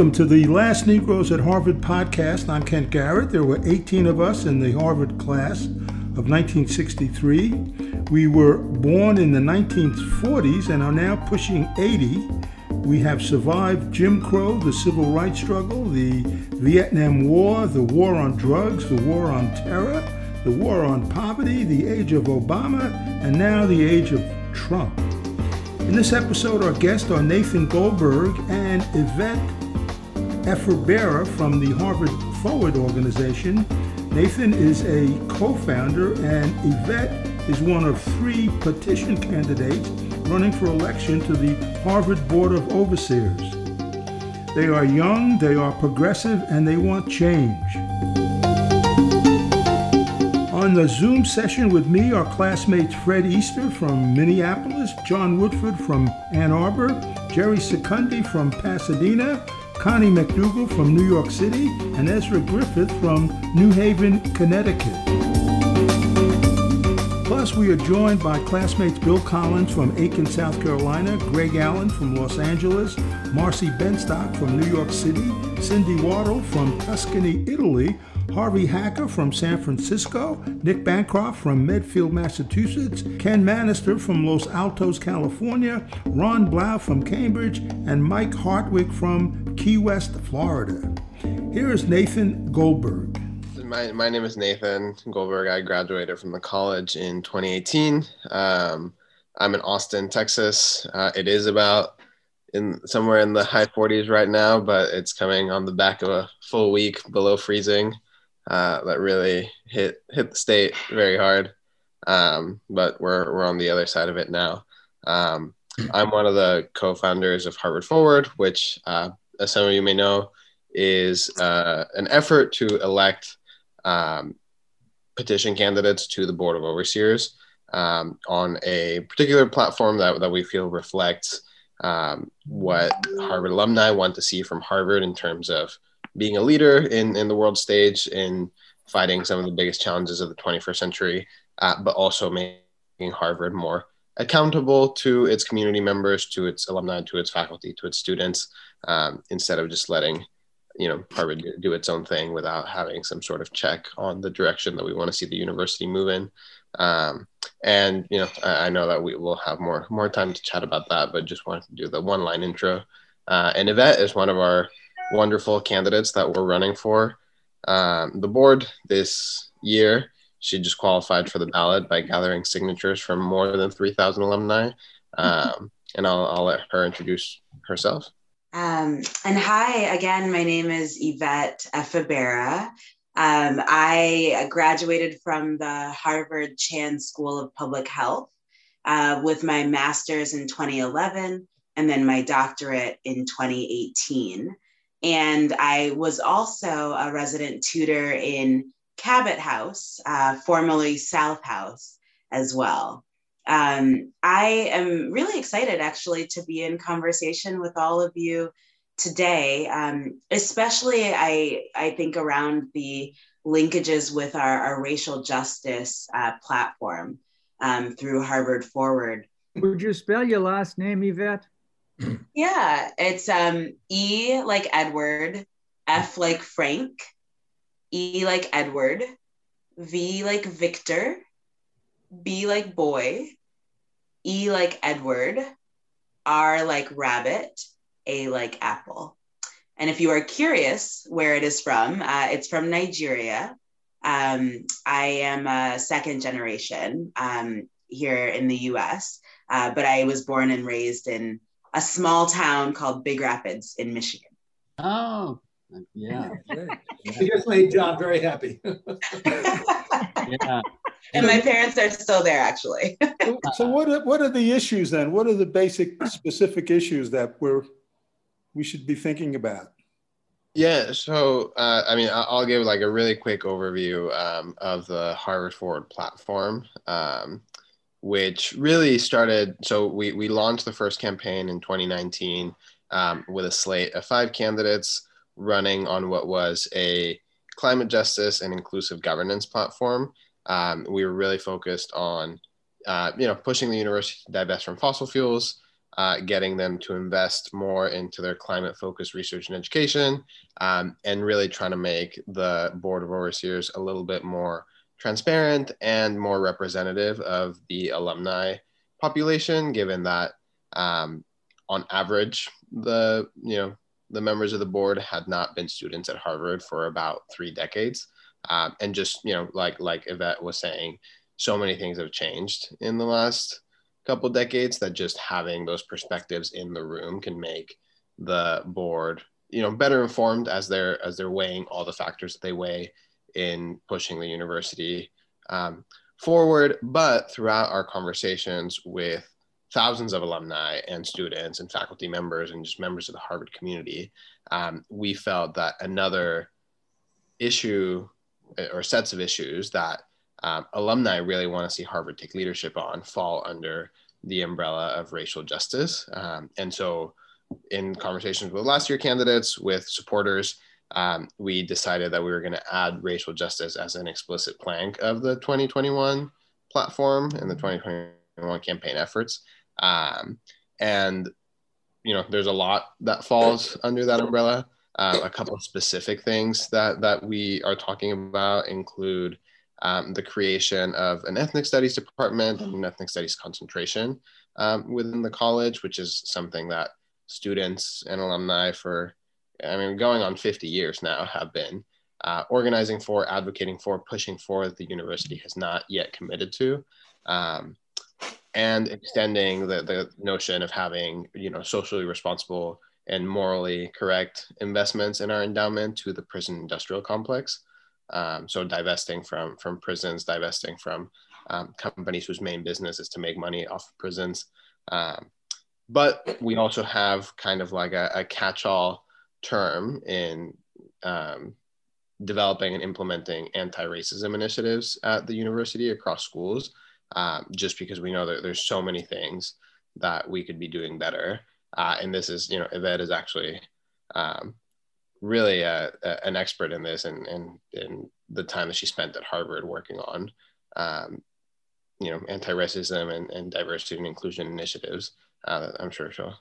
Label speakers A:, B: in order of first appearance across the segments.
A: Welcome to the Last Negroes at Harvard podcast. I'm Kent Garrett. There were 18 of us in the Harvard class of 1963. We were born in the 1940s and are now pushing 80. We have survived Jim Crow, the civil rights struggle, the Vietnam War, the war on drugs, the war on terror, the war on poverty, the age of Obama, and now the age of Trump. In this episode, our guests are Nathan Goldberg and Yvette Efevbera from the Harvard Forward organization. Nathan is a co founder, and Yvette is one of three petition candidates running for election to the Harvard Board of Overseers. They are young, they are progressive, and they want change. On the Zoom session with me are classmates Fred Easter from Minneapolis, John Woodford from Ann Arbor, Jerry Secundi from Pasadena, Connie McDougal from New York City, and Ezra Griffith from New Haven, Connecticut. Plus, we are joined by classmates Bill Collins from Aiken, South Carolina, Greg Allen from Los Angeles, Marcy Benstock from New York City, Cindy Waddle from Tuscany, Italy, Harvey Hacker from San Francisco, Nick Bancroft from Medfield, Massachusetts, Ken Manister from Los Altos, California, Ron Blau from Cambridge, and Mike Hartwig from Key West, Florida. Here is Nathan Goldberg.
B: My, my name is Nathan Goldberg. I graduated from the college in 2018. Um, I'm in Austin, Texas. Uh, it is about in somewhere in the high 40s right now, but it's coming on the back of a full week below freezing uh, that really hit hit the state very hard. Um, but we're we're on the other side of it now. Um, I'm one of the co-founders of Harvard Forward, which, uh, as some of you may know, is uh, an effort to elect um, petition candidates to the Board of Overseers um, on a particular platform that, that we feel reflects um, what Harvard alumni want to see from Harvard in terms of being a leader in, in the world stage in fighting some of the biggest challenges of the 21st century, uh, but also making Harvard more accountable to its community members, to its alumni, to its faculty, to its students, um, instead of just letting you know Harvard do its own thing without having some sort of check on the direction that we want to see the university move in. Um, and you know, I, I, know that we will have more more time to chat about that, but just wanted to do the one line intro. Uh, and Yvette is one of our wonderful candidates that we're running for um, the board this year. She just qualified for the ballot by gathering signatures from more than 3,000 alumni. Um, and I'll, I'll let her introduce herself.
C: Um, and hi, again, my name is Yvette Efevbera. Um, I graduated from the Harvard Chan School of Public Health uh, with my master's in 2011 and then my doctorate in 2018. And I was also a resident tutor in Cabot House, uh, formerly South House, as well. Um, I am really excited actually to be in conversation with all of you today, um, especially I, I think around the linkages with our, our racial justice uh, platform um, through Harvard Forward.
D: Would you spell your last name, Yvette?
C: yeah, it's um E like Edward, F like Frank, E like Edward, V like Victor, B like boy, E like Edward, R like rabbit, A like apple. And if you are curious where it is from, uh, it's from Nigeria. Um, I am a second generation um, here in the US, uh, but I was born and raised in a small town called Big Rapids in Michigan.
E: Oh, yeah.
F: you just made John very happy.
C: yeah. And my parents are still there, actually.
A: so, what are, what are the issues then? What are the basic, specific issues that we're we should be thinking about?
B: Yeah, so uh, I mean, I'll give like a really quick overview um, of the Harvard Forward platform. Um, which really started. So we, we launched the first campaign in 2019 um, with a slate of five candidates running on what was a climate justice and inclusive governance platform. Um, we were really focused on, uh, you know, pushing the university to divest from fossil fuels, uh, getting them to invest more into their climate focused research and education, um, and really trying to make the Board of Overseers a little bit more transparent and more representative of the alumni population, given that um, on average, the you know the members of the board had not been students at Harvard for about three decades, um, and just you know like like Yvette was saying, so many things have changed in the last couple decades that just having those perspectives in the room can make the board you know better informed as they're as they're weighing all the factors that they weigh in pushing the university um, forward. But throughout our conversations with thousands of alumni and students and faculty members and just members of the harvard community um, we felt that another issue or sets of issues that um, alumni really want to see Harvard take leadership on fall under the umbrella of racial justice. Um, and so, in conversations with last year candidates, with supporters, um, we decided that we were going to add racial justice as an explicit plank of the 2021 platform and the 2021 campaign efforts. Um, and you know, there's a lot that falls under that umbrella. Uh, a couple of specific things that that we are talking about include um, the creation of an ethnic studies department and an ethnic studies concentration um, within the college, which is something that students and alumni for, I mean, going on 50 years now have been uh, organizing for, advocating for, pushing for that the university has not yet committed to. Um, and extending the, the notion of having, you know, socially responsible and morally correct investments in our endowment to the prison industrial complex. Um, so divesting from from prisons, divesting from um, companies whose main business is to make money off of prisons. Um, but we also have kind of like a, a catch-all term in um, developing and implementing anti-racism initiatives at the university across schools, um, just because we know that there's so many things that we could be doing better. Uh, and this is, you know, Yvette is actually um, really a, a, an expert in this and, and, and the time that she spent at Harvard working on, um, you know, anti-racism and, and diversity and inclusion initiatives. Uh, I'm sure she'll,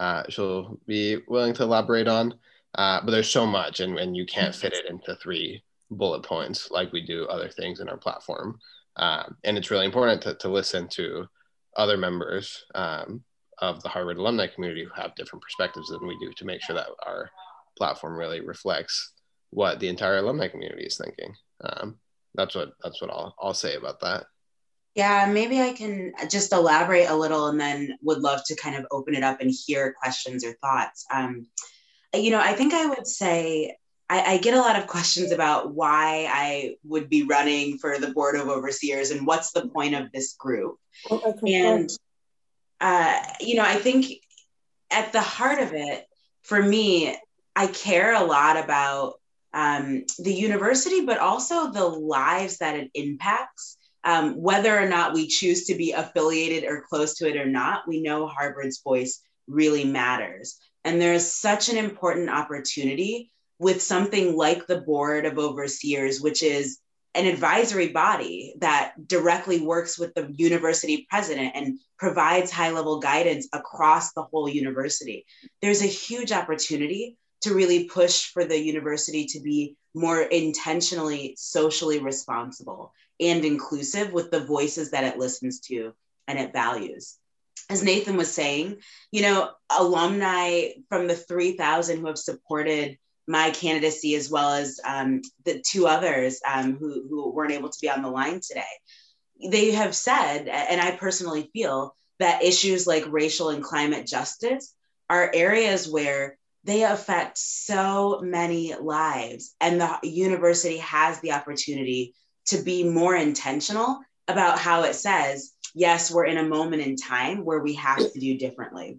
B: uh, she'll be willing to elaborate on, uh, but there's so much and, and you can't fit it into three bullet points like we do other things in our platform. Um, and it's really important to, to listen to other members um, of the Harvard alumni community who have different perspectives than we do to make sure that our platform really reflects what the entire alumni community is thinking. Um, that's what that's what I'll I'll say about that.
C: Yeah, maybe I can just elaborate a little, and then would love to kind of open it up and hear questions or thoughts. Um, you know, I think I would say I, I, get a lot of questions about why I would be running for the board of overseers and what's the point of this group. and uh, you know, I think at the heart of it, for me, I care a lot about um, the university, but also the lives that it impacts. Um, whether or not we choose to be affiliated or close to it or not, we know Harvard's voice really matters. And there's such an important opportunity with something like the Board of Overseers, which is an advisory body that directly works with the university president and provides high level guidance across the whole university. There's a huge opportunity to really push for the university to be more intentionally socially responsible and inclusive with the voices that it listens to and it values. As Nathan was saying, you know, alumni from the 3,000 who have supported my candidacy, as well as um, the two others um, who, who weren't able to be on the line today, they have said, and I personally feel, that issues like racial and climate justice are areas where they affect so many lives. And the university has the opportunity to be more intentional about how it says, yes, we're in a moment in time where we have to do differently.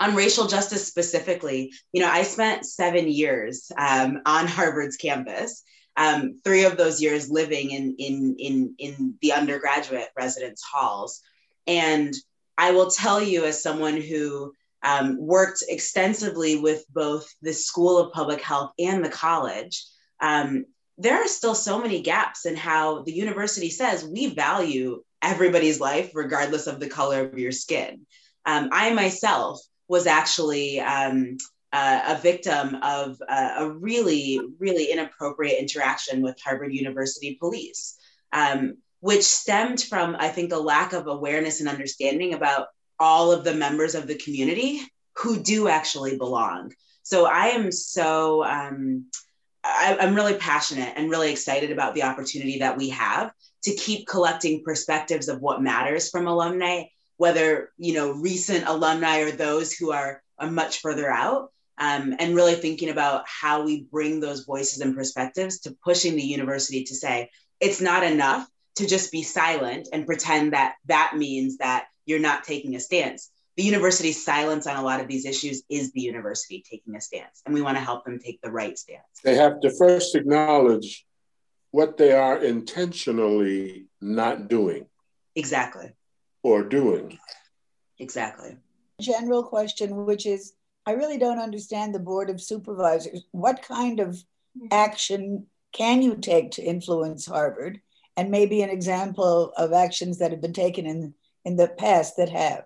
C: On racial justice specifically, you know, I spent seven years um, on Harvard's campus. Um, three of those years living in, in, in, in the undergraduate residence halls. And I will tell you, as someone who um, worked extensively with both the School of Public Health and the college. Um, there are still so many gaps in how the university says we value everybody's life, regardless of the color of your skin. Um, I myself was actually um, uh, a victim of uh, a really, really inappropriate interaction with Harvard University police, um, which stemmed from, I think, a lack of awareness and understanding about all of the members of the community who do actually belong. So I am so, um, I, I'm really passionate and really excited about the opportunity that we have to keep collecting perspectives of what matters from alumni, whether you know recent alumni or those who are, are much further out, um, and really thinking about how we bring those voices and perspectives to pushing the university to say it's not enough to just be silent and pretend that that means that you're not taking a stance. The university's silence on a lot of these issues is the university taking a stance, and we want to help them take the right stance.
G: They have to first acknowledge what they are intentionally not doing.
C: Exactly.
G: Or doing.
C: Exactly.
H: General question, which is I really don't understand the Board of Supervisors. What kind of action can you take to influence Harvard? And maybe an example of actions that have been taken in, in the past that have.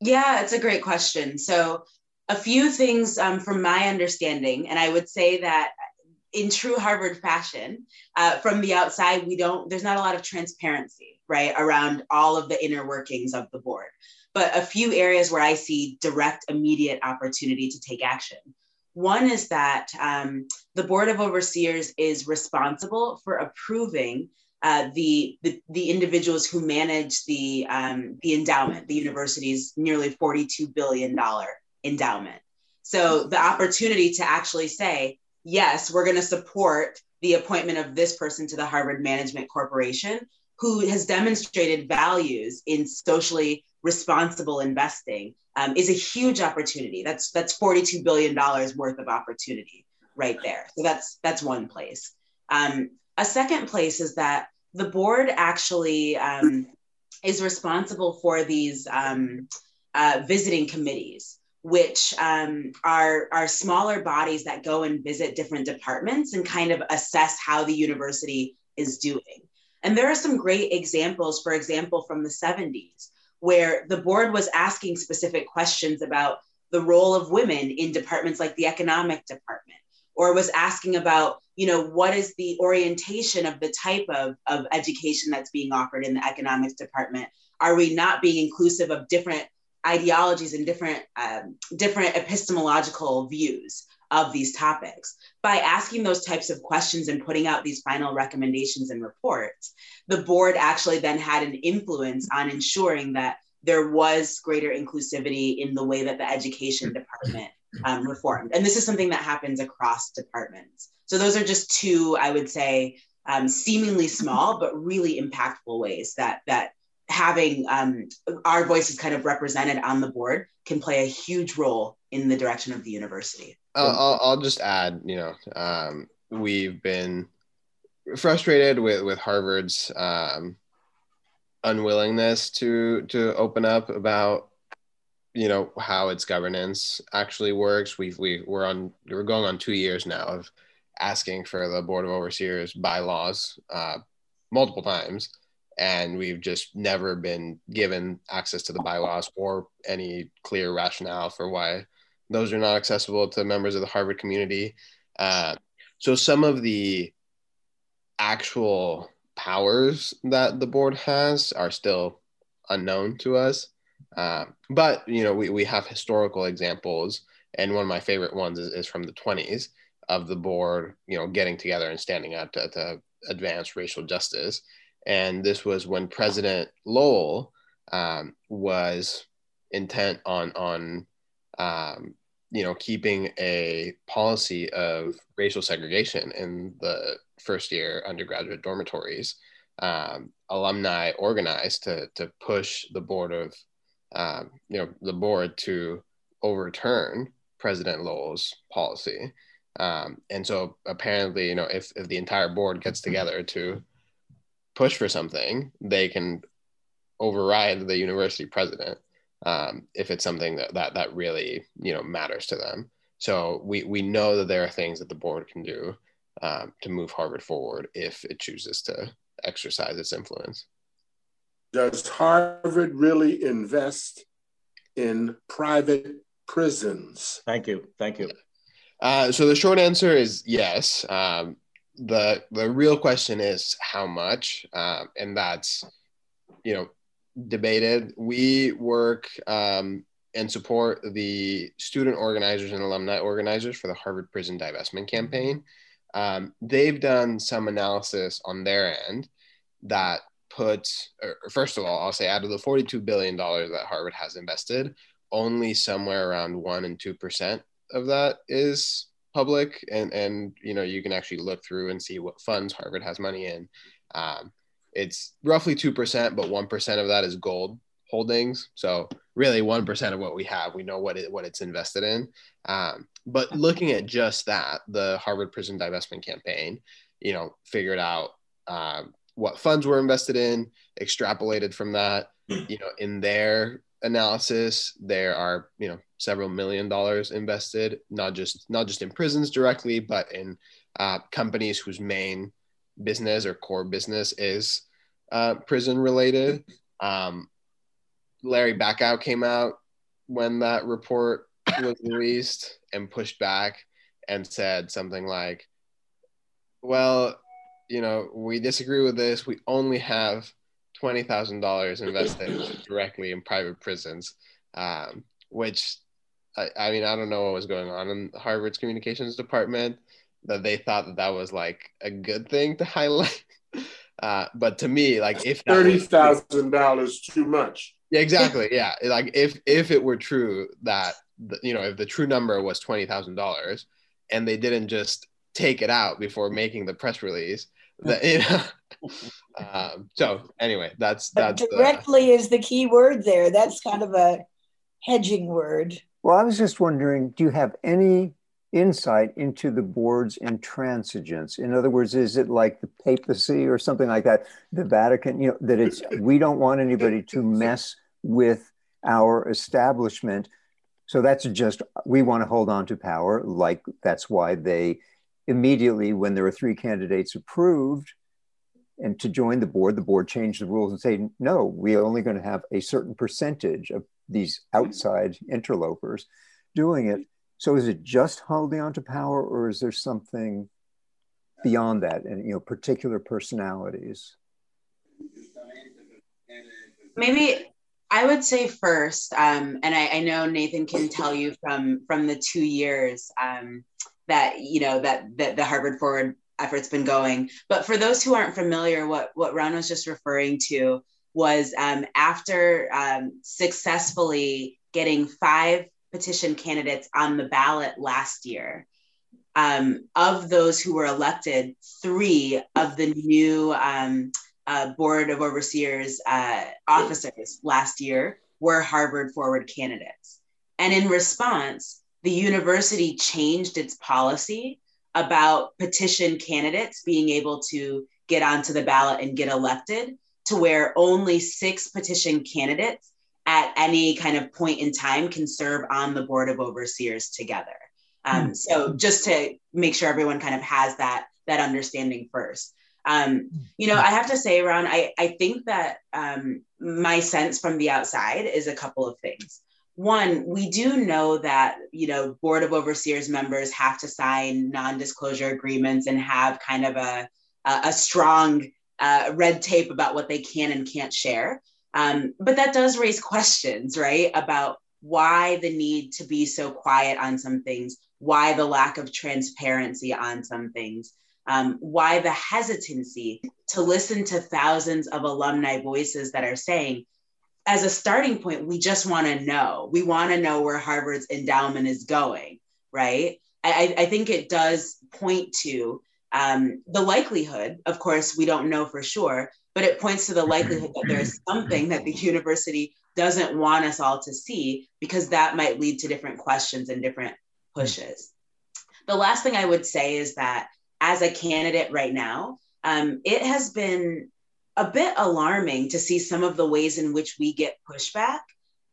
C: Yeah, it's a great question. So, a few things um, from my understanding, and I would say that in true Harvard fashion, uh, from the outside, we don't, there's not a lot of transparency, right, around all of the inner workings of the board. But a few areas where I see direct, immediate opportunity to take action. One is that um, the Board of Overseers is responsible for approving uh, the, the, the individuals who manage the um, the endowment, the university's nearly $42 billion endowment. So the opportunity to actually say, yes, we're going to support the appointment of this person to the Harvard Management Corporation who has demonstrated values in socially responsible investing um, is a huge opportunity. That's that's $42 billion worth of opportunity right there. So that's that's one place. Um, a second place is that the board actually um, is responsible for these um, uh, visiting committees which um, are, are smaller bodies that go and visit different departments and kind of assess how the university is doing. And there are some great examples, for example, from the 70s, where the board was asking specific questions about the role of women in departments like the economic department, or was asking about, you know, what is the orientation of the type of, of education that's being offered in the economics department? Are we not being inclusive of different ideologies and different um, different epistemological views of these topics. By asking those types of questions and putting out these final recommendations and reports the board actually then had an influence on ensuring that there was greater inclusivity in the way that the education department um, reformed. And this is something that happens across departments. So those are just two i would say um, seemingly small but really impactful ways that that having um, our voices kind of represented on the board can play a huge role in the direction of the university.
B: I'll, I'll just add, you know, um, we've been frustrated with with Harvard's um, unwillingness to to open up about you know how its governance actually works. We've we we're on we're going on two years now of asking for the board of overseers bylaws uh, multiple times and we've just never been given access to the bylaws or any clear rationale for why those are not accessible to members of the Harvard community. Uh, so some of the actual powers that the board has are still unknown to us. Uh, but you know, we, we have historical examples, and one of my favorite ones is, is from the 20s of the board, you know, getting together and standing up to, to advance racial justice and this was when President Lowell um, was intent on on um, you know keeping a policy of racial segregation in the first year undergraduate dormitories. Um, alumni organized to to push the board of um, you know the board to overturn President Lowell's policy. Um, and so apparently, you know, if, if the entire board gets together to push for something, they can override the university president um, if it's something that, that that really you know matters to them. So we we know that there are things that the board can do um, to move Harvard forward if it chooses to exercise its influence.
G: Does Harvard really invest in private prisons?
F: Thank you. Thank you.
B: Uh, so the short answer is yes. Um, the the real question is how much, um, and that's you know debated. We work um, and support the student organizers and alumni organizers for the Harvard Prison Divestment Campaign. Um, they've done some analysis on their end that puts, first of all, I'll say out of the $42 billion that Harvard has invested, only somewhere around one and 2% of that is public. And, and, you know, you can actually look through and see what funds Harvard has money in. Um, it's roughly 2%, but 1% of that is gold holdings. So really 1% of what we have, we know what it, what it's invested in. Um, but looking at just that, the Harvard Prison Divestment Campaign, you know, figured out um, what funds were invested in, extrapolated from that, you know, in their analysis, there are, you know, several million dollars invested, not just, not just in prisons directly, but in uh, companies whose main business or core business is uh, prison related. Um, Larry Bacow came out when that report was released and pushed back and said something like, well, you know, we disagree with this. We only have $20,000 invested directly in private prisons, um, which I, I, mean, I don't know what was going on in Harvard's communications department that they thought that that was like a good thing to highlight. Uh, but to me, like if
G: thirty thousand dollars too much.
B: Yeah, exactly. Yeah, like if if it were true that the, you know if the true number was twenty thousand dollars, and they didn't just take it out before making the press release, that you know. um, so anyway, that's that's
H: directly the, is the key word there. That's kind of a hedging word.
I: Well, I was just wondering, do you have any insight into the board's intransigence. In other words, is it like the papacy or something like that? The Vatican, you know, that it's we don't want anybody to mess with our establishment. So that's just we want to hold on to power. Like that's why they immediately, when there were three candidates approved, and to join the board, the board changed the rules and say, no, we're only going to have a certain percentage of these outside interlopers doing it. So is it just holding on to power, or is there something beyond that, and you know, particular personalities?
C: Maybe I would say first, um, and I, I, know Nathan can tell you from from the two years um, that you know that that the Harvard Forward effort's been going. But for those who aren't familiar, what what Ron was just referring to was um, after um, successfully getting five petition candidates on the ballot last year. Um, of those who were elected, three of the new um, uh, Board of Overseers uh, officers last year were Harvard Forward candidates. And in response, the university changed its policy about petition candidates being able to get onto the ballot and get elected to where only six petition candidates at any kind of point in time can serve on the board of overseers together. Um, hmm. so just to make sure everyone kind of has that that understanding first. Um, you know, I have to say, Ron, I, I think that um, my sense from the outside is a couple of things. One, we do know that, you know, Board of Overseers members have to sign non disclosure agreements and have kind of a, a, strong uh, red tape about what they can and can't share. Um, but that does raise questions, right, about why the need to be so quiet on some things, why the lack of transparency on some things, um, why the hesitancy to listen to thousands of alumni voices that are saying, as a starting point, we just want to know. We want to know where Harvard's endowment is going, right? I, I think it does point to um, the likelihood, of course, we don't know for sure, but it points to the likelihood that there's something that the university doesn't want us all to see because that might lead to different questions and different pushes. The last thing I would say is that as a candidate right now, um, it has been a bit alarming to see some of the ways in which we get pushback.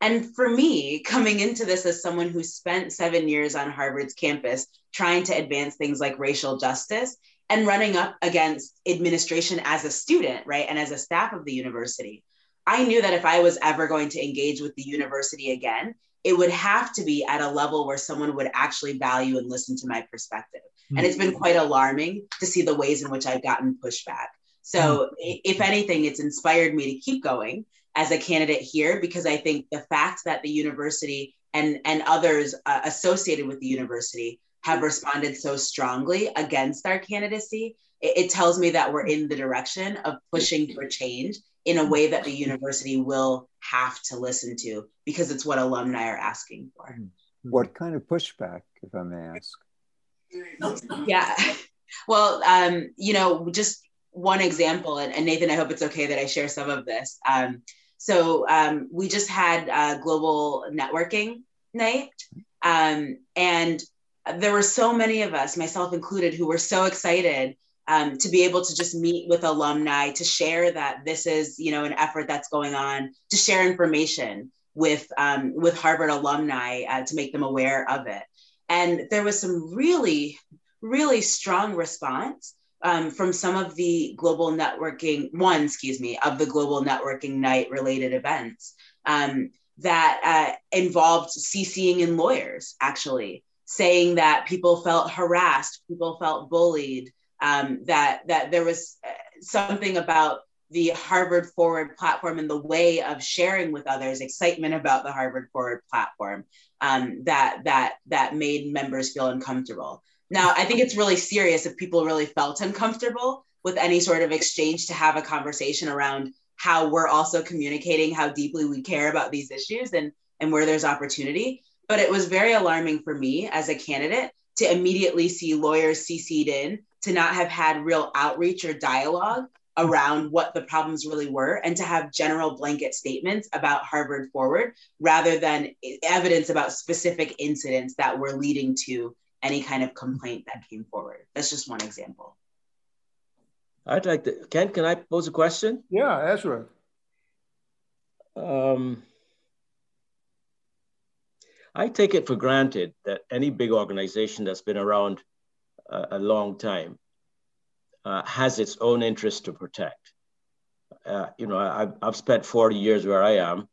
C: And for me, coming into this as someone who spent seven years on Harvard's campus trying to advance things like racial justice, and running up against administration as a student, right, and as a staff of the university. I knew that if I was ever going to engage with the university again, it would have to be at a level where someone would actually value and listen to my perspective. Mm-hmm. And it's been quite alarming to see the ways in which I've gotten pushback. So, mm-hmm. if anything, it's inspired me to keep going as a candidate here because I think the fact that the university and, and others uh, associated with the university have responded so strongly against our candidacy, it, it tells me that we're in the direction of pushing for change in a way that the university will have to listen to because it's what alumni are asking for.
I: What kind of pushback, if I may ask?
C: Yeah. Well, um, you know, just one example, and, and, Nathan, I hope it's okay that I share some of this. Um, so um, we just had a global networking night, um, and there were so many of us, myself included, who were so excited um, to be able to just meet with alumni to share that this is you know an effort that's going on to share information with um, with harvard alumni uh, to make them aware of it and there was some really really strong response um, from some of the global networking one excuse me of the global networking night related events um, that uh, involved ccing in lawyers actually saying that people felt harassed people felt bullied um, that that there was uh, something about the Harvard Forward platform and the way of sharing with others excitement about the Harvard Forward platform um, that that that made members feel uncomfortable. Now, I think it's really serious if people really felt uncomfortable with any sort of exchange to have a conversation around how we're also communicating how deeply we care about these issues and and where there's opportunity. But it was very alarming for me as a candidate to immediately see lawyers CC'd in to not have had real outreach or dialogue around what the problems really were and to have general blanket statements about Harvard Forward rather than evidence about specific incidents that were leading to any kind of complaint that came forward. That's just one example.
J: I'd like to, Ken, can I pose a question?
A: Yeah, Ezra.
J: Um, I take it for granted that any big organization that's been around a, a long time uh, has its own interest to protect. Uh, you know, I've, I've spent 40 years where I am,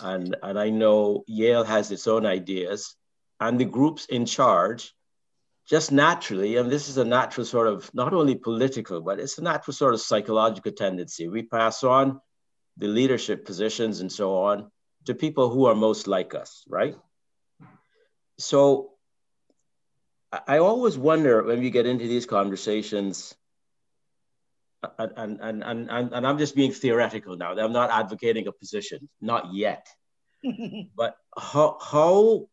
J: and, and I know Yale has its own ideas, and the groups in charge just naturally, and this is a natural sort of not only political, but it's a natural sort of psychological tendency. We pass on the leadership positions and so on to people who are most like us, right? So I always wonder when we get into these conversations, and, and, and, and, and I'm just being theoretical now. I'm not advocating a position, not yet. but how, how,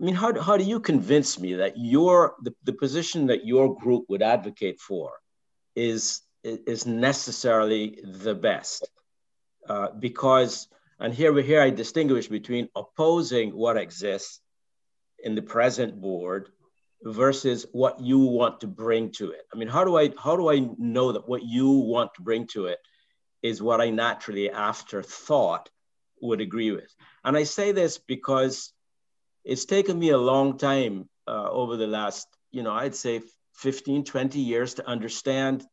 J: I mean, how, how do you convince me that your, the, the position that your group would advocate for is, is necessarily the best? Uh, because, and here, we here I distinguish between opposing what exists in the present board versus what you want to bring to it i mean how do i how do i know that what you want to bring to it is what i naturally after thought would agree with and i say this because it's taken me a long time uh, over the last you know i'd say 15 20 years to understand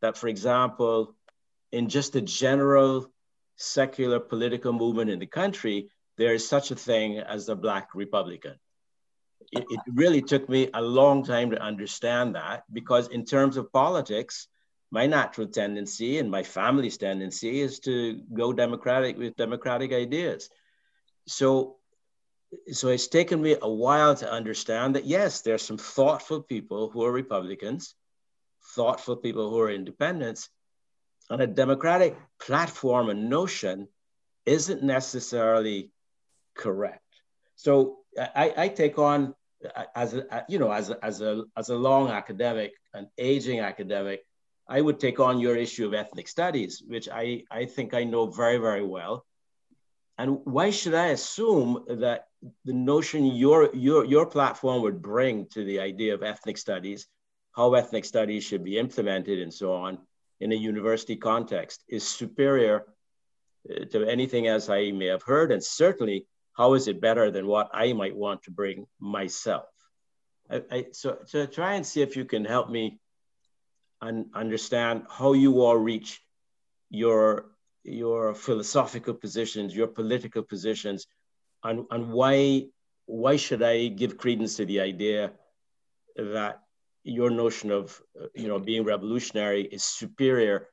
J: that for example in just a general secular political movement in the country there is such a thing as the black republican it, it really took me a long time to understand that because in terms of politics, my natural tendency and my family's tendency is to go democratic with democratic ideas. So, so it's taken me a while to understand that yes, there's some thoughtful people who are Republicans, thoughtful people who are independents, and a democratic platform and notion isn't necessarily correct. So I, I take on uh, as a, uh, you know as a, as a as a long academic, an aging academic, I would take on your issue of ethnic studies, which I I think I know very very well. And why should I assume that the notion your your your platform would bring to the idea of ethnic studies, how ethnic studies should be implemented, and so on in a university context is superior uh, to anything else I may have heard, and certainly how is it better than what I might want to bring myself? I, I, so to try and see if you can help me un, understand how you all reach your your philosophical positions, your political positions, and, and why why should I give credence to the idea that your notion of you know being revolutionary is superior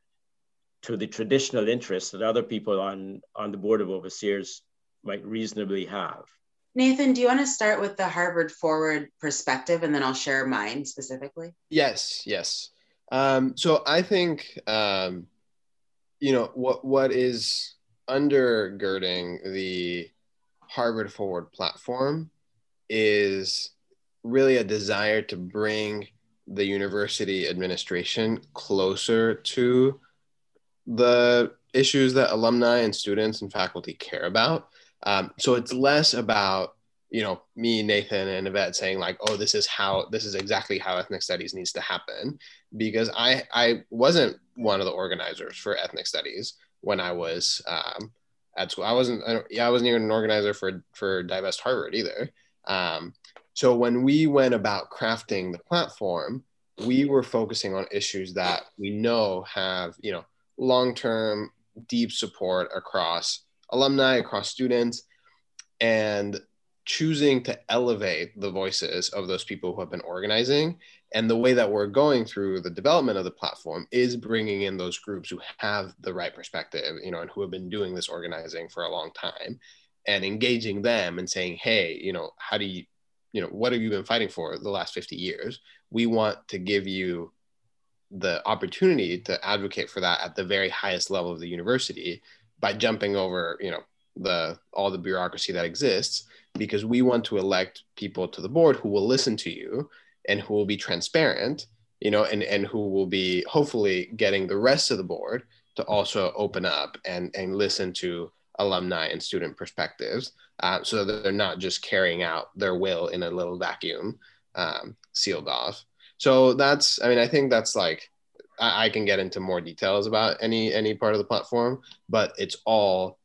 J: to the traditional interests that other people on on the board of overseers might reasonably have.
C: Nathan, do you want to start with the Harvard Forward perspective, and then I'll share mine specifically?
B: Yes, yes. Um, so I think um, you know what what is undergirding the Harvard Forward platform is really a desire to bring the university administration closer to the issues that alumni and students and faculty care about. Um, so it's less about you know me nathan and yvette saying like oh this is how this is exactly how ethnic studies needs to happen. Because i i wasn't one of the organizers for ethnic studies when i was um, at school. I wasn't I yeah i wasn't even an organizer for for divest harvard either. Um, so when we went about crafting the platform we were focusing on issues that we know have you know long-term deep support across alumni across students. And choosing to elevate the voices of those people who have been organizing. And the way that we're going through the development of the platform is bringing in those groups who have the right perspective you know and who have been doing this organizing for a long time and engaging them and saying hey you know how do you you know what have you been fighting for the last 50 years? We want to give you the opportunity to advocate for that at the very highest level of the university by jumping over you know the all the bureaucracy that exists because we want to elect people to the board who will listen to you and who will be transparent you know and and who will be hopefully getting the rest of the board to also open up and and listen to alumni and student perspectives uh, so that they're not just carrying out their will in a little vacuum um, sealed off. So that's i mean i think that's like I, I can get into more details about any any part of the platform but it's all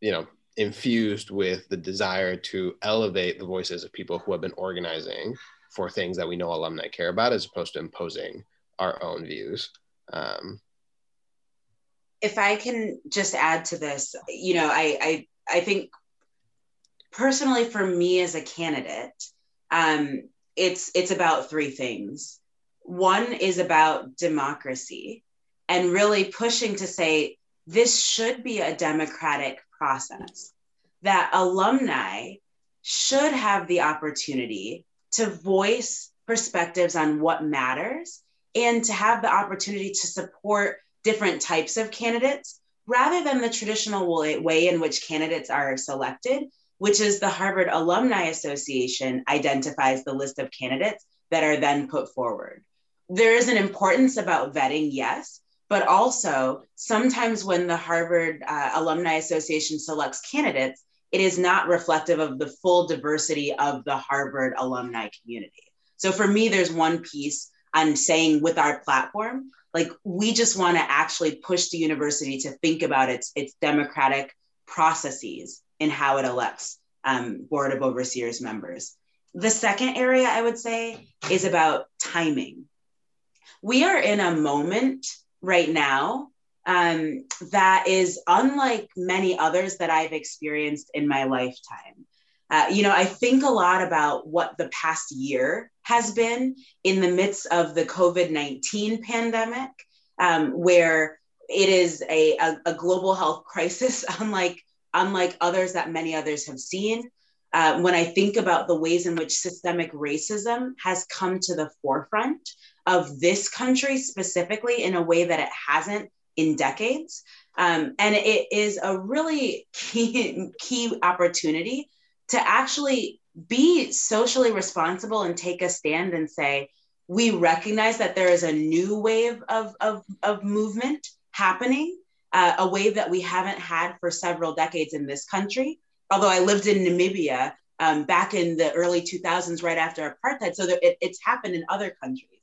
B: you know infused with the desire to elevate the voices of people who have been organizing for things that we know alumni care about as opposed to imposing our own views. Um,
C: if i can just add to this you know i i, I think personally for me as a candidate um, it's it's about three things. One is about democracy and really pushing to say this should be a democratic process that alumni should have the opportunity to voice perspectives on what matters and to have the opportunity to support different types of candidates rather than the traditional way in which candidates are selected, which is the Harvard Alumni Association identifies the list of candidates that are then put forward. There is an importance about vetting, yes, but also sometimes when the Harvard uh, Alumni Association selects candidates, it is not reflective of the full diversity of the Harvard alumni community. So for me, there's one piece on saying with our platform, like we just want to actually push the university to think about its its democratic processes in how it elects um, board of overseers members. The second area I would say is about timing. We are in a moment right now um, that is unlike many others that I've experienced in my lifetime. Uh, you know, I think a lot about what the past year has been in the midst of the COVID 19 pandemic, um, where it is a, a, a, global health crisis, unlike, unlike others that many others have seen. Uh, when I think about the ways in which systemic racism has come to the forefront of this country specifically in a way that it hasn't in decades. Um, and it is a really key, key opportunity to actually be socially responsible and take a stand and say, we recognize that there is a new wave of, of, of movement happening, uh, a wave that we haven't had for several decades in this country. Although I lived in Namibia um, back in the early 2000s, right after apartheid. So it, it's happened in other countries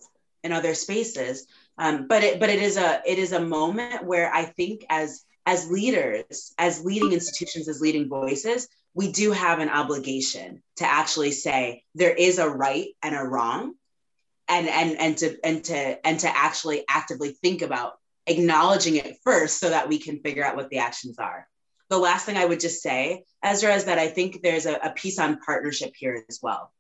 C: in other spaces. Um, but it but it is a it is a moment where I think as as leaders, as leading institutions, as leading voices, we do have an obligation to actually say there is a right and a wrong, and and and to and to and to actually actively think about acknowledging it first so that we can figure out what the actions are. The last thing I would just say, Ezra, is that I think there's a, a piece on partnership here as well.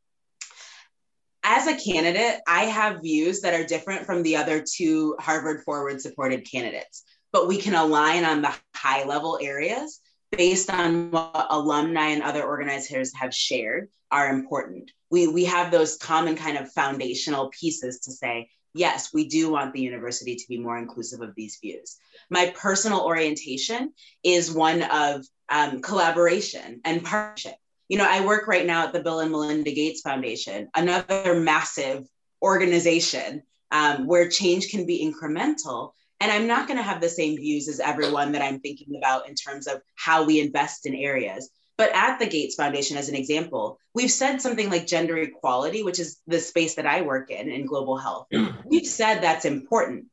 C: As a candidate, I have views that are different from the other two Harvard Forward supported candidates, but we can align on the high level areas based on what alumni and other organizers have shared are important. We, we have those common kind of foundational pieces to say, yes, we do want the university to be more inclusive of these views. My personal orientation is one of um, collaboration and partnership. You know, I work right now at the Bill and Melinda Gates Foundation, another massive organization um, where change can be incremental. And I'm not going to have the same views as everyone that I'm thinking about in terms of how we invest in areas. But at the Gates Foundation, as an example, we've said something like gender equality, which is the space that I work in in global health. We've said that's important.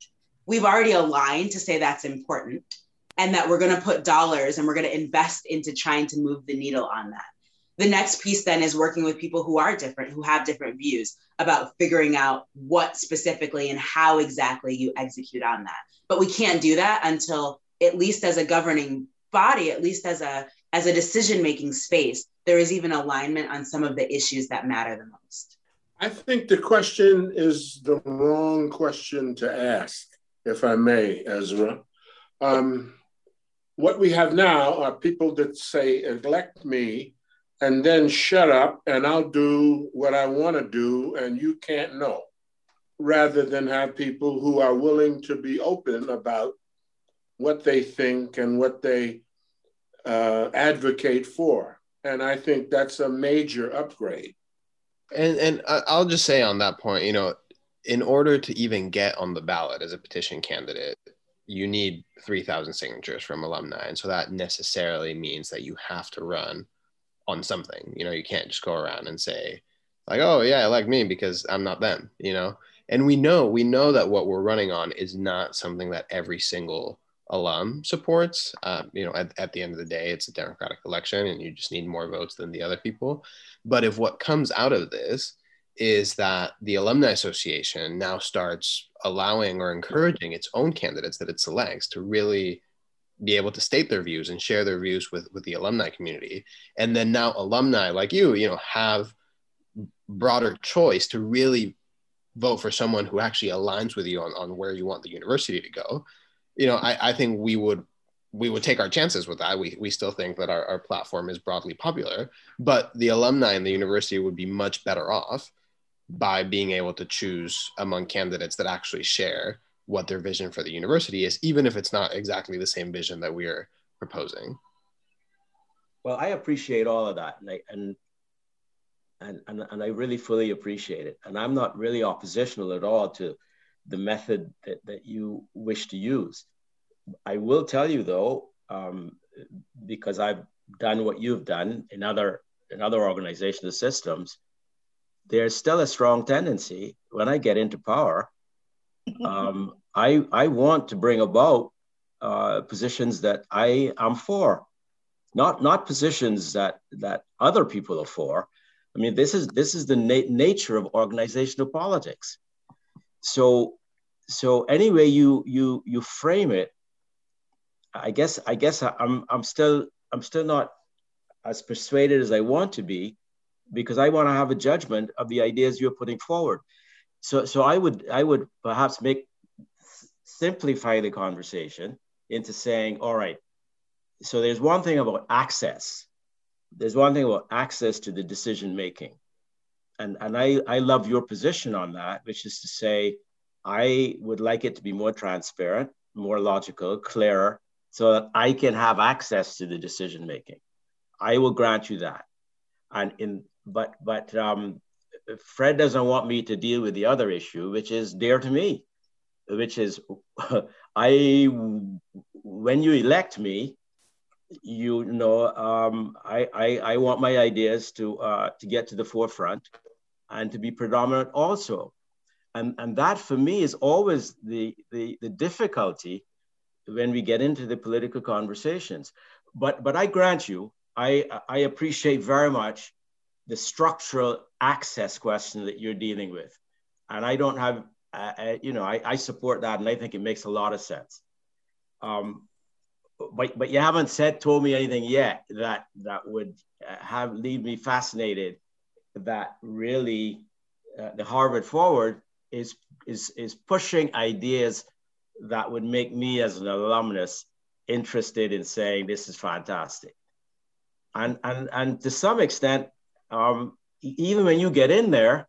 C: We've already aligned to say that's important and that we're going to put dollars and we're going to invest into trying to move the needle on that. The next piece then is working with people who are different, who have different views about figuring out what specifically and how exactly you execute on that. But we can't do that until, at least as a governing body, at least as a as a decision making space, there is even alignment on some of the issues that matter the most?
G: I think the question is the wrong question to ask, if I may, Ezra. Um, what we have now are people that say, elect me and then shut up and I'll do what I want to do and you can't know, rather than have people who are willing to be open about what they think and what they uh, advocate for. And I think that's a major upgrade.
B: And and I'll just say on that point, you know, in order to even get on the ballot as a petition candidate, you need 3,000 signatures from alumni. And so that necessarily means that you have to run on something. You know, you can't just go around and say, like, oh, yeah, like me because I'm not them, you know? And we know, we know that what we're running on is not something that every single alum supports. Um, you know, at, at the end of the day, it's a democratic election and you just need more votes than the other people. But if what comes out of this is that the Alumni Association now starts allowing or encouraging its own candidates that it selects to really be able to state their views and share their views with, with the alumni community. And then now alumni like you, you know, have broader choice to really vote for someone who actually aligns with you on, on where you want the university to go you know, I, I think we would we would take our chances with that. We, we still think that our, our platform is broadly popular, but the alumni in the university would be much better off by being able to choose among candidates that actually share what their vision for the university is, even if it's not exactly the same vision that we are proposing.
J: Well, I appreciate all of that, and I, and, and and and I really fully appreciate it. And I'm not really oppositional at all to the method that, that you wish to use. I will tell you though, um, because I've done what you've done in other in other organizational systems, there's still a strong tendency when I get into power. Um, I I want to bring about uh, positions that I am for, not not positions that that other people are for. I mean, this is this is the na- nature of organizational politics. So, so anyway, you you you frame it. I guess I guess I'm I'm still I'm still not as persuaded as I want to be, because I want to have a judgment of the ideas you're putting forward. So so I would I would perhaps make simplify the conversation into saying, all right, so there's one thing about access. There's one thing about access to the decision making and and I I love your position on that, which is to say, I would like it to be more transparent, more logical, clearer, so that I can have access to the decision making. I will grant you that, and in but but um, Fred doesn't want me to deal with the other issue, which is dear to me, which is I when you elect me, you know, um, I, I, I want my ideas to, uh, to get to the forefront and to be predominant also. And, and that for me is always the, the, the difficulty when we get into the political conversations. But, but I grant you, I, I appreciate very much the structural access question that you're dealing with. And I don't have I, you know, I, I, support that, and I think it makes a lot of sense. Um, but but you haven't said told me anything yet that that would have leave me fascinated. That really, uh, the Harvard Forward is is is pushing ideas that would make me as an alumnus interested in saying this is fantastic. And and and to some extent, um, even when you get in there,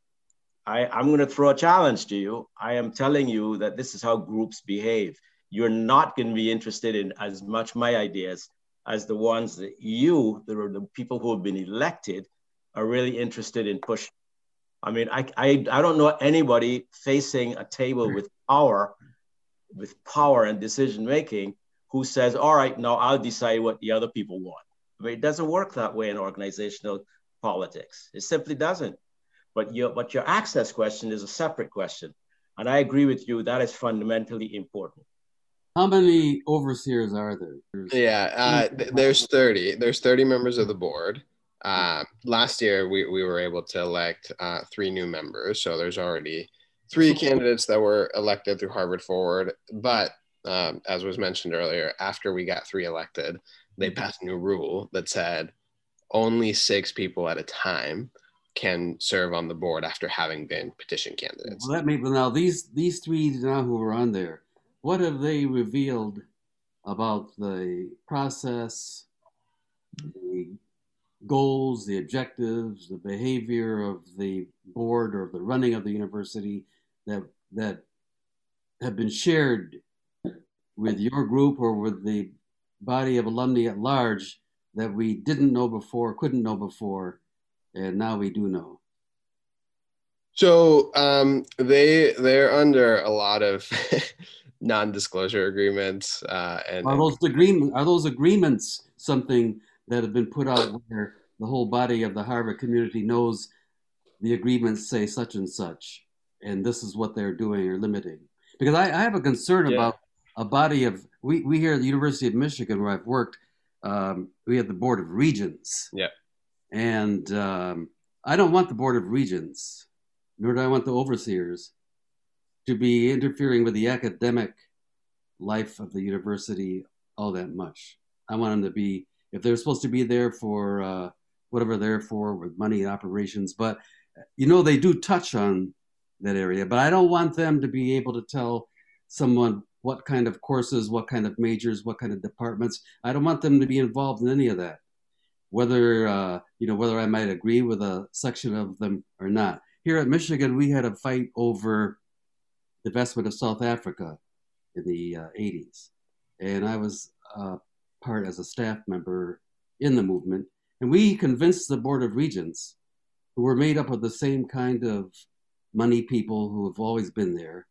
J: I, I'm going to throw a challenge to you. I am telling you that this is how groups behave. You're not going to be interested in as much my ideas as the ones that you, the, the people who have been elected, are really interested in pushing. I mean, I, I, I don't know anybody facing a table with power, with power and decision making, who says, "All right, now I'll decide what the other people want." I mean, it doesn't work that way in organizational politics. It simply doesn't. But your, but your access question is a separate question. And I agree with you, that is fundamentally important.
E: How many overseers are there?
B: There's yeah, uh, there's 30. There's 30 members of the board. Uh, last year, we, we were able to elect uh, three new members. So there's already three candidates that were elected through Harvard Forward. But um, as was mentioned earlier, after we got three elected, they passed a new rule that said only six people at a time can serve on the board after having been petition candidates.
E: Well, that may now these these three now who are on there, what have they revealed about the process, the goals, the objectives, the behavior of the board or the running of the university that that have been shared with your group or with the body of alumni at large that we didn't know before, couldn't know before, and now we do know?
B: So um, they they're under a lot of non-disclosure agreements, uh, and
E: are those agreement are those agreements something that have been put out where the whole body of the Harvard community knows the agreements say such and such, and this is what they're doing or limiting? Because I, I have a concern yeah. about a body of we, we here at the University of Michigan where I've worked, um, we have the Board of Regents.
B: Yeah.
E: And um, I don't want the Board of Regents, nor do I want the overseers to be interfering with the academic life of the university all that much. I want them to be, if they're supposed to be there for uh, whatever they're for with money and operations, but you know, they do touch on that area, but I don't want them to be able to tell someone what kind of courses, what kind of majors, what kind of departments. I don't want them to be involved in any of that whether uh, you know whether I might agree with a section of them or not. Here at Michigan, we had a fight over the divestment of South Africa in the uh, 80s, and I was uh, part as a staff member in the movement, and we convinced the Board of Regents, who were made up of the same kind of money people who have always been there.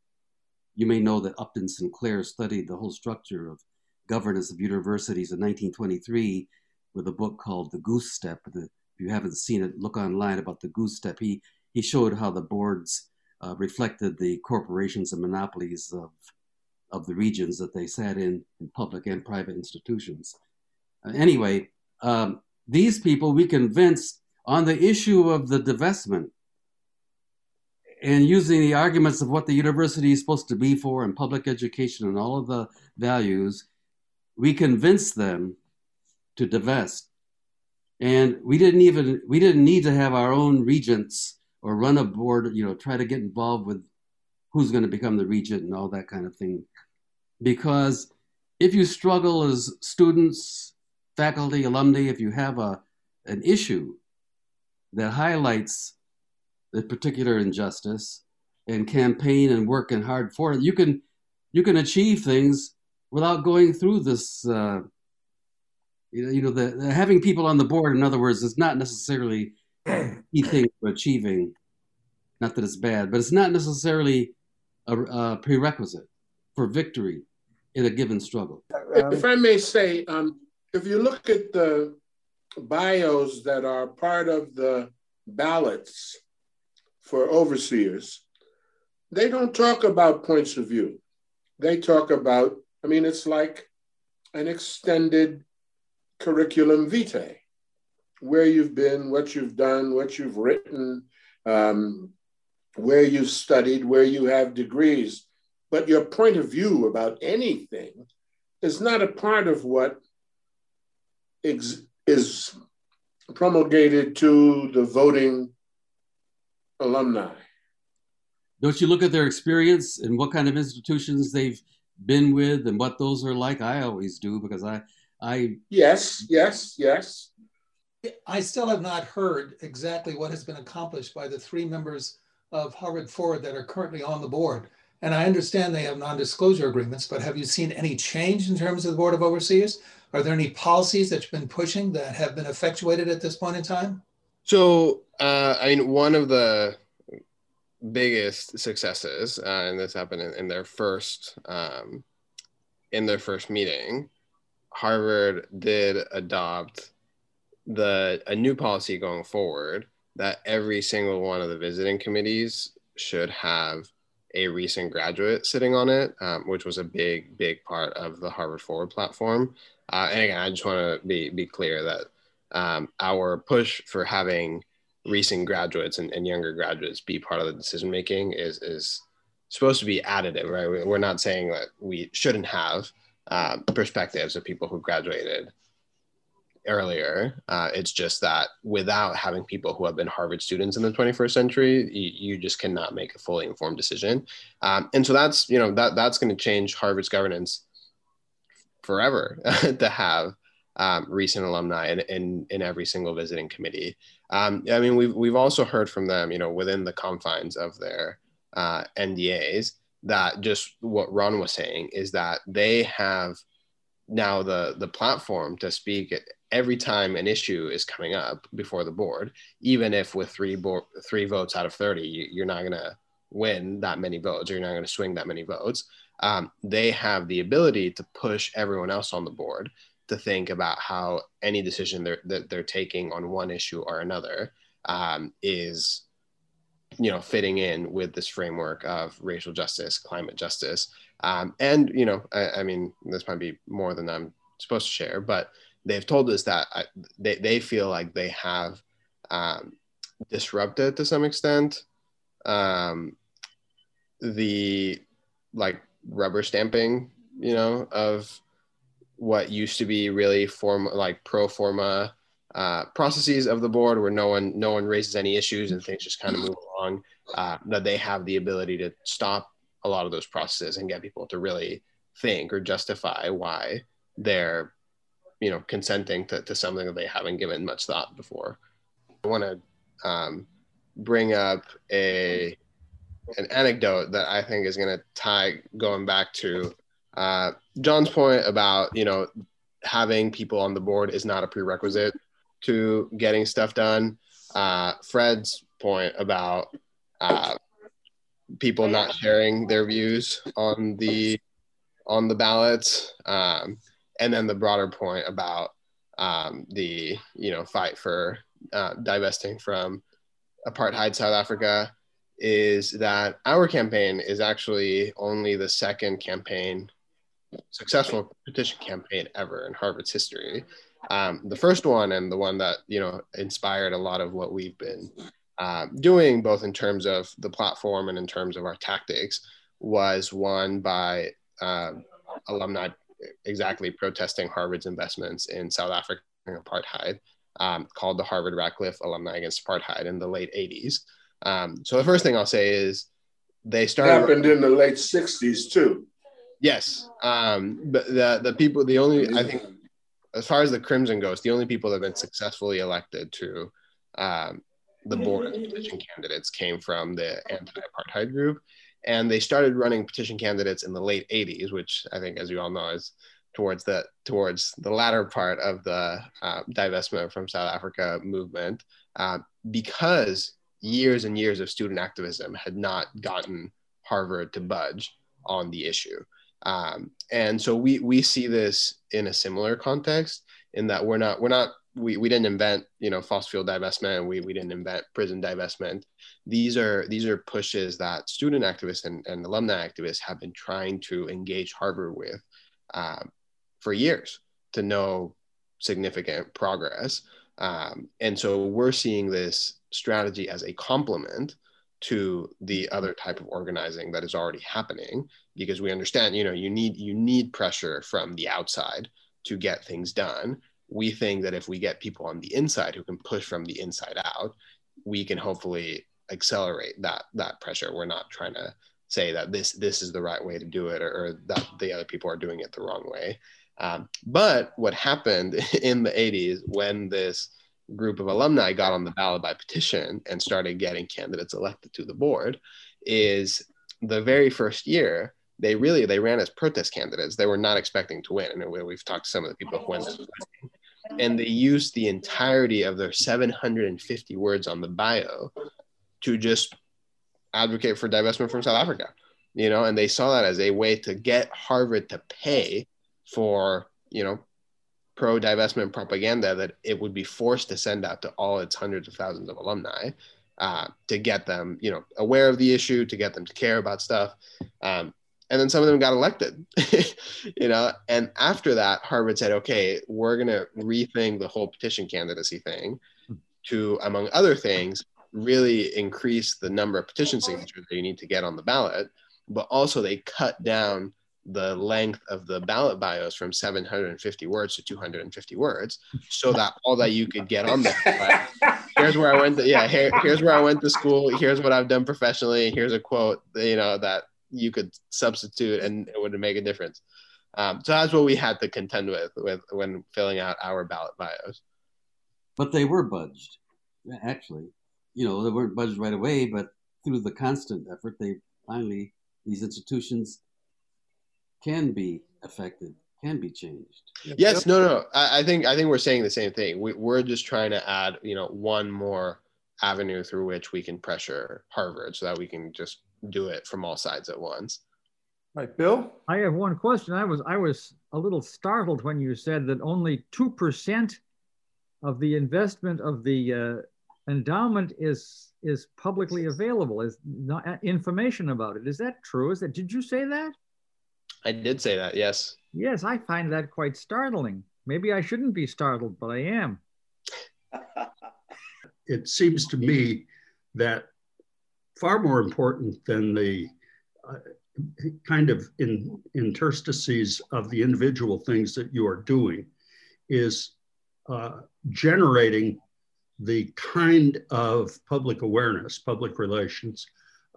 E: You may know that Upton Sinclair studied the whole structure of governance of universities in 1923 with a book called The Goose Step. The, if you haven't seen it, look online about the Goose Step. He he showed how the boards uh, reflected the corporations and monopolies of of the regions that they sat in, in public and private institutions. Uh, anyway, um, these people we convinced on the issue of the divestment and using the arguments of what the university is supposed to be for and public education and all of the values, we convinced them to divest. And we didn't even we didn't need to have our own regents or run a board, you know, try to get involved with who's going to become the regent and all that kind of thing. Because if you struggle as students, faculty, alumni, if you have a an issue that highlights a particular injustice and campaign and working hard for it, you can you can achieve things without going through this uh, you know, you know the, the, having people on the board, in other words, is not necessarily key thing for achieving. Not that it's bad, but it's not necessarily a, a prerequisite for victory in a given struggle.
G: If I may say, um, if you look at the bios that are part of the ballots for overseers, they don't talk about points of view. They talk about, I mean, it's like an extended curriculum vitae, where you've been, what you've done, what you've written, um, where you've studied, where you have degrees, but your point of view about anything is not a part of what is promulgated to the voting alumni.
E: Don't you look at their experience and what kind of institutions they've been with and what those are like? I always do because I, I.
G: Yes, yes, yes.
F: I still have not heard exactly what has been accomplished by the three members of Harvard Forward that are currently on the board. And I understand they have non-disclosure agreements, but have you seen any change in terms of the Board of Overseers? Are there any policies that you've been pushing that have been effectuated at this point in time?
B: So, uh, I mean, one of the biggest successes, uh, and this happened in, in their first um, in their first meeting, Harvard did adopt the a new policy going forward that every single one of the visiting committees should have a recent graduate sitting on it, um, which was a big, big part of the Harvard Forward platform. Uh, and again, I just want to be be clear that um, our push for having recent graduates and, and, younger graduates be part of the decision making is is supposed to be additive, right? We're not saying that we shouldn't have uh, perspectives of people who graduated earlier. Uh, it's just that without having people who have been Harvard students in the 21st century, you, you just cannot make a fully informed decision. Um, and so that's you know that that's going to change Harvard's governance forever to have um, recent alumni in, in, in every single visiting committee. Um, I mean, we've we've also heard from them, you know, within the confines of their uh, NDAs, that just what Ron was saying is that they have now the the platform to speak every time an issue is coming up before the board, even if with three three votes out of thirty, you, are not going to win that many votes, or you're not going to swing that many votes. Um, they have the ability to push everyone else on the board to think about how any decision they're, that they're taking on one issue or another um, is you know fitting in with this framework of racial justice climate justice. Um, and you know I, I, mean this might be more than i'm supposed to share but they've told us that I, they, they feel like they have um, disrupted to some extent um, the like rubber stamping you know of what used to be really form like pro forma uh, processes of the board where no one no one raises any issues and things just kind of move along uh, that they have the ability to stop a lot of those processes and get people to really think or justify why they're you know consenting to, to something that they haven't given much thought before. I want to um, bring up a an anecdote that i think is going to tie going back to uh, john's point about you know having people on the board is not a prerequisite to getting stuff done. Uh, fred's point about uh, people not sharing their views on the on the ballots um, and then the broader point about um, the you know fight for uh, divesting from apartheid South Africa is that our campaign is actually only the second campaign successful petition campaign ever in Harvard's history. Um, the first one and the one that you know inspired a lot of what we've been uh, doing, both in terms of the platform and in terms of our tactics, was won by uh, alumni exactly protesting Harvard's investments in South African apartheid, um, called the Harvard Radcliffe Alumni Against Apartheid in the late 80s. Um, so the first thing I'll say is they started.
G: Happened in the late 60s too.
B: Yes. Um, but the, the people, the only, I think, as far as the Crimson goes, the only people that have been successfully elected to um, the board of petition candidates came from the anti apartheid group and they started running petition candidates in the late 80s which i think as you all know is towards the towards the latter part of the uh, divestment from south africa movement uh, because years and years of student activism had not gotten harvard to budge on the issue um, and so we we see this in a similar context in that we're not we're not we, we didn't invent you know fossil fuel divestment we, we didn't invent prison divestment. These are these are pushes that student activists and, and alumni activists have been trying to engage harvard with um, for years to no significant progress. Um, and so we're seeing this strategy as a complement to the other type of organizing that is already happening because we understand you know you need you need pressure from the outside to get things done. We think that if we get people on the inside who can push from the inside out we can hopefully accelerate that that pressure. We're not trying to say that this this is the right way to do it or, or that the other people are doing it the wrong way. Um, but what happened in the 80s when this group of alumni got on the ballot by petition and started getting candidates elected to the board is the very first year they really they ran as protest candidates. They were not expecting to win. And we've talked to some of the people who went. And they used the entirety of their 750 words on the bio to just advocate for divestment from south africa you know and they saw that as a way to get harvard to pay for you know pro divestment propaganda that it would be forced to send out to all its hundreds of thousands of alumni uh, to get them, you know, aware of the issue, to get them to care about stuff. Um, and then some of them got elected, you know. And after that, Harvard said, okay, we're going to rethink the whole petition candidacy thing to, among other things, really increase the number of petition signatures that you need to get on the ballot. But also, they cut down the length of the ballot bios from 750 words to 250 words so that all that you could get on there here's where i went to yeah here, here's where i went to school here's what i've done professionally here's a quote you know that you could substitute and it would make a difference. Um, so that's what we had to contend with with when filling out our ballot bios.
E: But they were budged actually. You know they weren't budged right away but through the constant effort they finally these institutions can be affected, can be changed.
B: Yes, no, no. I, I think I think we're saying the same thing. We, we're just trying to add, you know, one more avenue through which we can pressure Harvard, so that we can just do it from all sides at once.
A: Right, Bill.
D: I have one question. I was I was a little startled when you said that only two percent of the investment of the uh, endowment is is publicly available. Is not uh, information about it. Is that true? Is that did you say that?
B: I did say that, yes.
D: Yes, I find that quite startling. Maybe I shouldn't be startled, but I am.
K: it seems to me that far more important than the uh, kind of in, interstices of the individual things that you are doing is uh, generating the kind of public awareness, public relations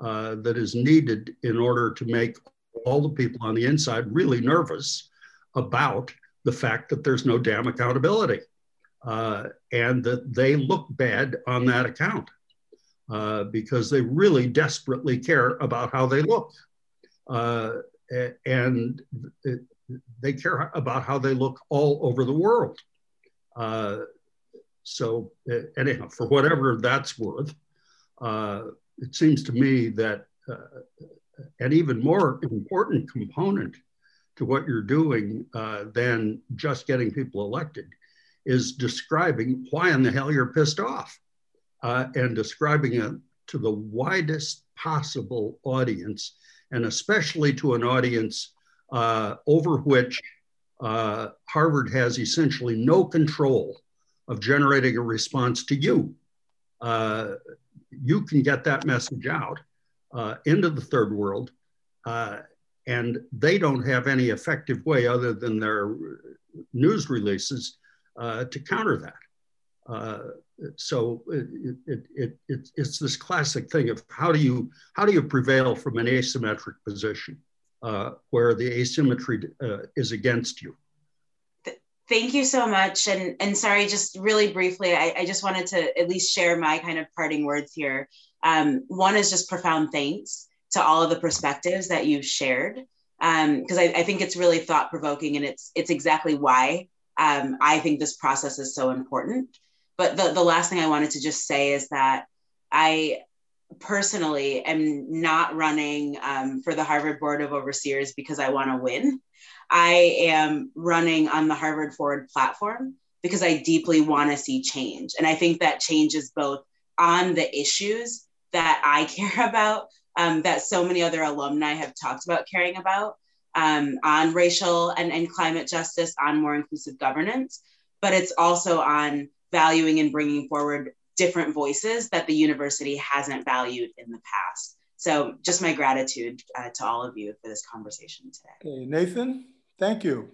K: uh, that is needed in order to make all the people on the inside really nervous about the fact that there's no damn accountability uh, and that they look bad on that account uh, because they really desperately care about how they look. Uh, and it, they care about how they look all over the world. Uh, so, uh, anyhow, for whatever that's worth, uh, it seems to me that an even more important component to what you're doing uh, than just getting people elected is describing why in the hell you're pissed off uh, and describing it to the widest possible audience and especially to an audience uh, over which uh, Harvard has essentially no control of generating a response to you. Uh, you can get that message out uh, into the third world, uh, and they don't have any effective way other than their news releases uh, to counter that. Uh, so it, it, it, it, it's this classic thing of how do you how do you prevail from an asymmetric position uh, where the asymmetry uh, is against you.
C: Thank you so much. And, and sorry, just really briefly, I, I just wanted to at least share my kind of parting words here. Um, one is just profound thanks to all of the perspectives that you've shared, because um, I, I, think it's really thought provoking, and it's it's exactly why um, I think this process is so important. But the the last thing I wanted to just say is that I personally am not running um, for the Harvard Board of Overseers because I want to win. I am running on the Harvard Forward platform because I deeply want to see change. And I think that change is both on the issues that I care about, um, that so many other alumni have talked about caring about um, on racial and, and climate justice, on more inclusive governance, but it's also on valuing and bringing forward different voices that the university hasn't valued in the past. So, just my gratitude uh, to all of you for this conversation today.
A: Okay, Nathan, thank you.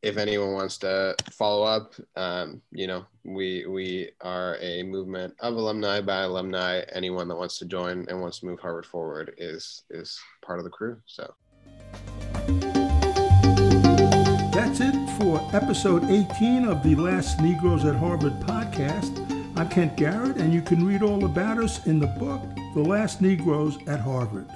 B: If anyone wants to follow up, um, you know, we we are a movement of alumni by alumni. Anyone that wants to join and wants to move Harvard forward is is part of the crew. So.
A: That's it for episode 18 of the Last Negroes at Harvard podcast. I'm Kent Garrett, and you can read all about us in the book, The Last Negroes at Harvard.